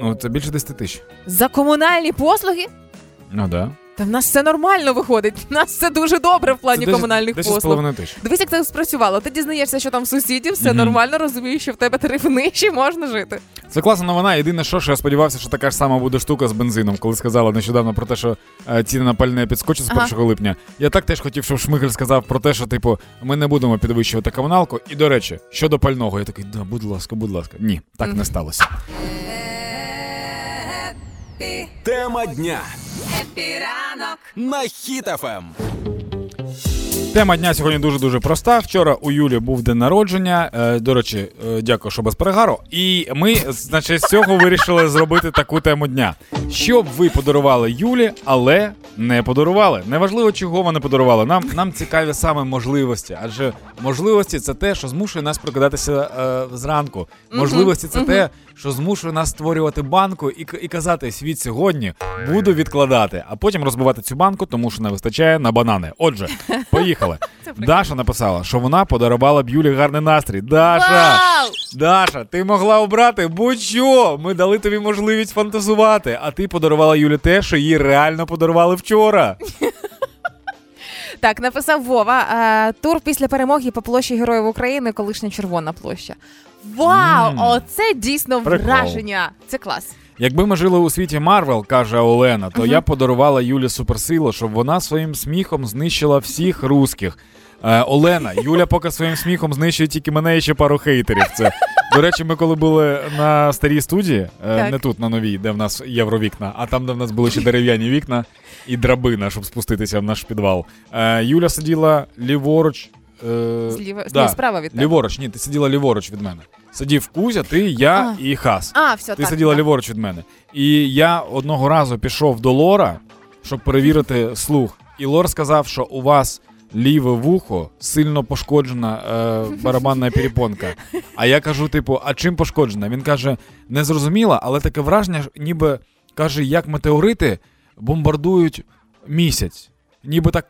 Ну, це більше 10 тисяч. За комунальні послуги? Ну да. Та в нас все нормально виходить. В нас все дуже добре в плані Це 10 комунальних 10 з послуг. половиною тисяч. Дивись, як це спрацювало. Ти дізнаєшся, що там в сусідів все Мгм. нормально, розумієш, що в тебе тарифи нижчі, можна жити. Це класна новина. Єдине, що, що я сподівався, що така ж сама буде штука з бензином, коли сказала нещодавно про те, що е, ціни на пальне підскочать з Ага. 1 липня. Я так теж хотів, щоб Шмигель сказав про те, що типу ми не будемо підвищувати комуналку. І до речі, щодо пального, я такий, да, будь ласка, будь ласка. Ні, так не сталося. Тема дня. Хеппі ранок. На Хіт-ФМ. Тема дня сьогодні дуже дуже проста. Вчора у Юлі був день народження. Е, до речі, е, дякую, що без перегару. І ми, значить, з цього вирішили зробити таку тему дня. Що б ви подарували Юлі, але не подарували. Неважливо, чого вони подарували. Нам нам цікаві саме можливості, адже можливості це те, що змушує нас прокидатися е, зранку. Можливості це те, що змушує нас створювати банку і, і казати світ сьогодні буду відкладати, а потім розбивати цю банку, тому що не вистачає на банани. Отже, поїхали. [laughs] Даша написала, що вона подарувала б Юлі гарний настрій. Даша! Даша, ти могла обрати будь-що. Ми дали тобі можливість фантазувати, а ти подарувала Юлі те, що їй реально подарували вчора. Так, написав Вова. Е, тур після перемоги по площі Героїв України, колишня червона площа. Вау! Оце дійсно Прикол. враження. Це клас. Якби ми жили у світі Марвел, каже Олена, то я подарувала Юлі суперсилу, щоб вона своїм сміхом знищила всіх русських. Е, Олена, Юля поки своїм сміхом знищує тільки мене і ще пару хейтерів. Це до речі, ми коли були на старій студії, е, Так. не тут на новій, де в нас євровікна, а там, де в нас були ще дерев'яні вікна і драбина, щоб спуститися в наш підвал. Е, Юля сиділа ліворуч. Е, Зліва да, справа від тебе. ліворуч, ні, ти сиділа ліворуч від мене. Сидів Кузя, ти, я А. і Хас. А, все Ти так. сиділа так. ліворуч від мене. І я одного разу пішов до Лора, щоб перевірити слух. І Лор сказав, що у вас ліве вухо сильно пошкоджена е, барабанна перепонка. А я кажу, типу, а чим пошкоджена? Він каже, не зрозуміла, але таке враження, ніби каже, як метеорити бомбардують місяць ніби так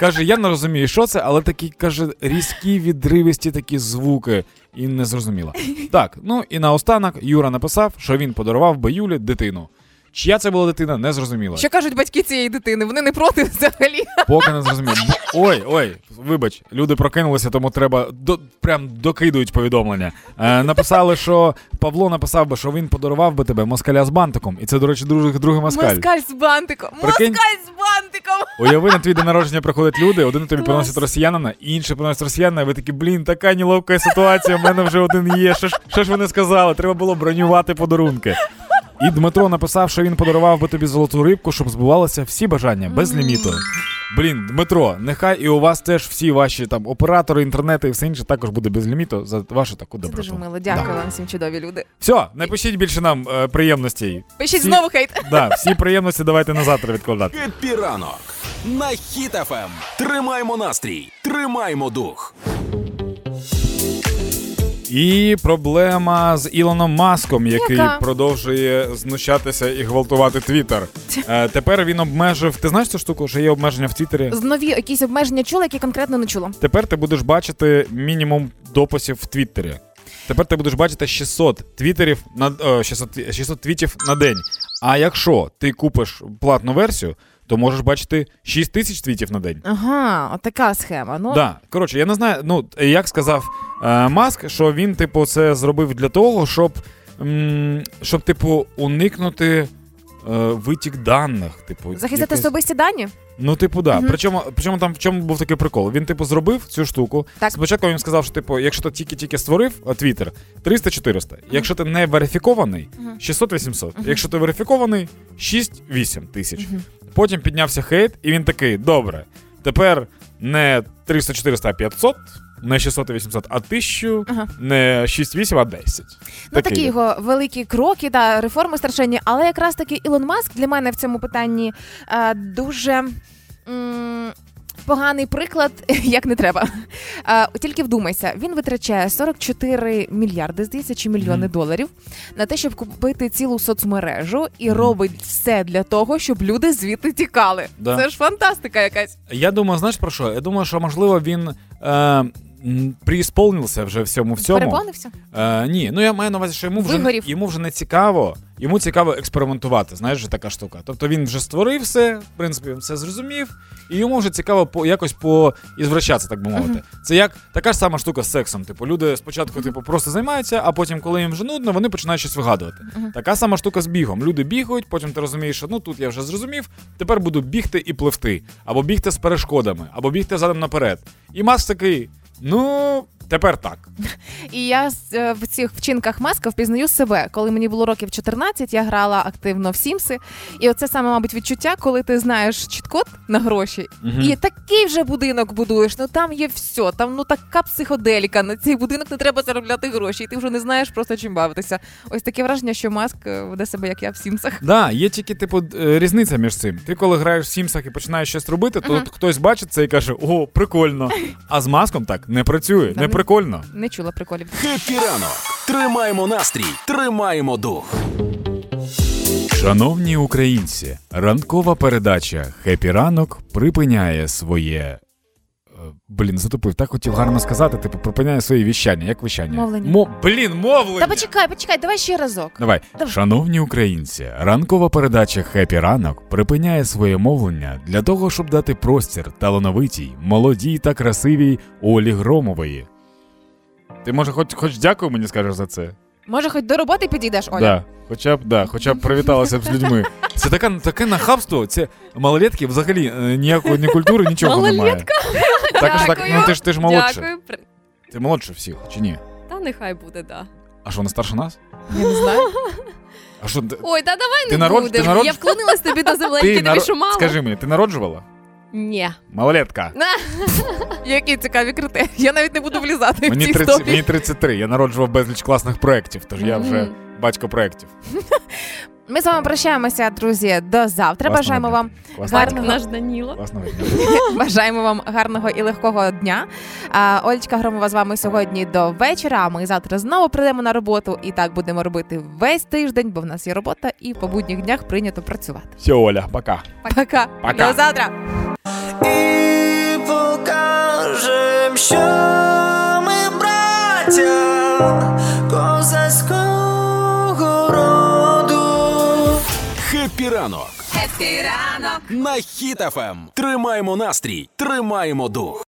каже, я не розумію, що це, але такі каже різкі відривисті такі звуки, і не зрозуміло. Так, ну і наостанок Юра написав, що він подарував Баюлі дитину. Чия це була дитина, не зрозуміло. Що кажуть батьки цієї дитини? Вони не проти взагалі. Поки не зрозуміло. [laughs] Ой, ой, вибач, люди прокинулися, тому треба до прям докидують повідомлення. Е, написали, що Павло написав би, що він подарував би тебе москаля з бантиком. І це, до речі, другий, другий москаль. Москаль з бантиком. Прикинь. Москаль з бантиком. Уяви, на твій день народження приходять люди, один тобі приносить росіянина, інший приносить росіянина, і ви такі, блін, така неловка ситуація, в мене вже один є. Що ж, що ж ви не сказали? Треба було бронювати подарунки. І Дмитро написав, що він подарував би тобі золоту рибку, щоб збувалися всі бажання без ліміту. Блін, Дмитро, нехай і у вас теж всі ваші там оператори, інтернети і все інше також буде без ліміту за вашу таку Це доброту. дуже мило. Дякую вам всім чудові люди. Все, не пишіть більше нам е, приємностей. Пишіть Всі- знову хейт. Да, всі приємності давайте на завтра відкладати. Хеппі ранок на Хіт-ФМ. Тримаємо настрій, тримаємо дух. І проблема з Ілоном Маском, який Яка? продовжує знущатися і гвалтувати Твіттер. Е, тепер він обмежив. Ти знаєш цю штуку, що є обмеження в Твіттері? Нові якісь обмеження чула, які конкретно не чула. Тепер ти будеш бачити мінімум дописів в Твіттері. Тепер ти будеш бачити 600 твіттерів на о, 600, 600 твітів на день. А якщо ти купиш платну версію, то можеш бачити 6 тисяч твітів на день. Ага, отака схема. Ну Да. Коротше, я не знаю, ну як сказав е, Маск, що він, типу, це зробив для того, щоб, м, щоб типу, уникнути е, витік даних. Типу, захистити якось- особисті дані. Ну, типу, да. Мгм. Причому, причому там в чому був такий прикол? Він, типу, зробив цю штуку. Так. Спочатку він сказав, що типу, якщо ти тільки-тільки створив Твіттер, 300-400. Якщо ти не верифікований, 600-800. Якщо ти верифікований, 6-8 тисяч. Потім піднявся хейт, і він такий: добре, тепер не 300-400, а 500, не 600-800, а 1000, Ага. не 6-8, а 10. Ну, такі його великі кроки та реформи страшенні. Але якраз таки Ілон Маск для мене в цьому питанні е, дуже. м, Поганий приклад, [laughs] як не треба. Е, тільки вдумайся, він витрачає 44 мільярди, здається, чи мільйони Мгм. доларів на те, щоб купити цілу соцмережу, і робить все для того, щоб люди звідти тікали. Да. Це ж фантастика якась. Я думаю, знаєш про що? Я думаю, що можливо він е, приісполнився вже всьому в цьому. Переконався? Е, ні, ну я маю на увазі, що йому вже, Вигорів. йому вже не цікаво. Йому цікаво експериментувати, знаєш, вже така штука. Тобто він вже створив все, в принципі, він все зрозумів, і йому вже цікаво по якось по ізвращатися, так би мовити. Це як така ж сама штука з сексом. Типу, люди спочатку, типу, просто займаються, а потім, коли їм вже нудно, вони починають щось вигадувати. Така сама штука з бігом. Люди бігають, потім ти розумієш, що ну тут я вже зрозумів, тепер буду бігти і пливти, або бігти з перешкодами, або бігти задом наперед. І Маск такий. Ну, тепер так. І я е, в цих вчинках маска впізнаю себе. Коли мені було років 14, я грала активно в Сімси. І оце саме, мабуть, відчуття, коли ти знаєш чит-код на гроші, Мгм. і такий вже будинок будуєш. Ну там є все. Там ну така психоделіка. На цей будинок не треба заробляти гроші, і ти вже не знаєш просто чим бавитися. Ось таке враження, що Маск е, веде себе, як я в Сімсах. Да, є тільки типу е, різниця між цим. Ти коли граєш в Сімсах і починаєш щось робити, то Мгм. хтось бачить це і каже: О, прикольно. А з Маском так не працює, не не- прикольно. Не чула приколів. Хеппі ранок. Тримаємо настрій, тримаємо дух. Шановні українці, ранкова передача Хепі ранок припиняє своє. Блін, затупив, так хотів гарно сказати, типу, припиняє своє віщання. Як віщання? Мовлення. Мо... Блін, мовлення! Та почекай, почекай, давай ще разок. Давай, Давай. шановні українці, ранкова передача Хепі ранок припиняє своє мовлення для того, щоб дати простір талановитій, молодій та красивій Олі Громової. Ти може, хоч, хоч дякую мені скажеш за це? Може, хоч до роботи підійдеш, Оля? Да. Хоча б да, хоча б привіталася б з людьми. Це таке, таке нахабство. Це малолетки взагалі е, ніякої ні культури, нічого немає. Малолетка? Так, так, ну ти ж ти ж молодше. Дякую. При- Ти молодше всіх, чи ні? Та нехай буде, да. А що, вона старше нас? Я не знаю. А що ти- Ой, та давай Ти не народ- будемо. народ- Я вклонилась тобі до земленьки, ти тобі наро- що мало? Скажи мені, ти народжувала? Ні. Малолетка. Які цікаві критерії. Я навіть не буду влізати в Мені, ці 30, історії. мені 33, я народжував безліч класних проєктів, тож я вже батько проєктів. Ми з вами прощаємося, друзі. До завтра. Класного Бажаємо дня. вам Класного гарного- дня. Наш Даніло. Класного дня. [laughs] бажаємо вам гарного і легкого дня. А, Олечка Громова з вами сьогодні до вечора. А ми завтра знову прийдемо на роботу і так будемо робити весь тиждень, бо в нас є робота, і по будніх днях прийнято працювати. Все, Оля, пока. Пока. Пока. До завтра. І покажем, що ми браття козацького роду. Хеппі ранок Хеппі ранок. на Хіт-ФМ. Тримаємо настрій, тримаємо дух.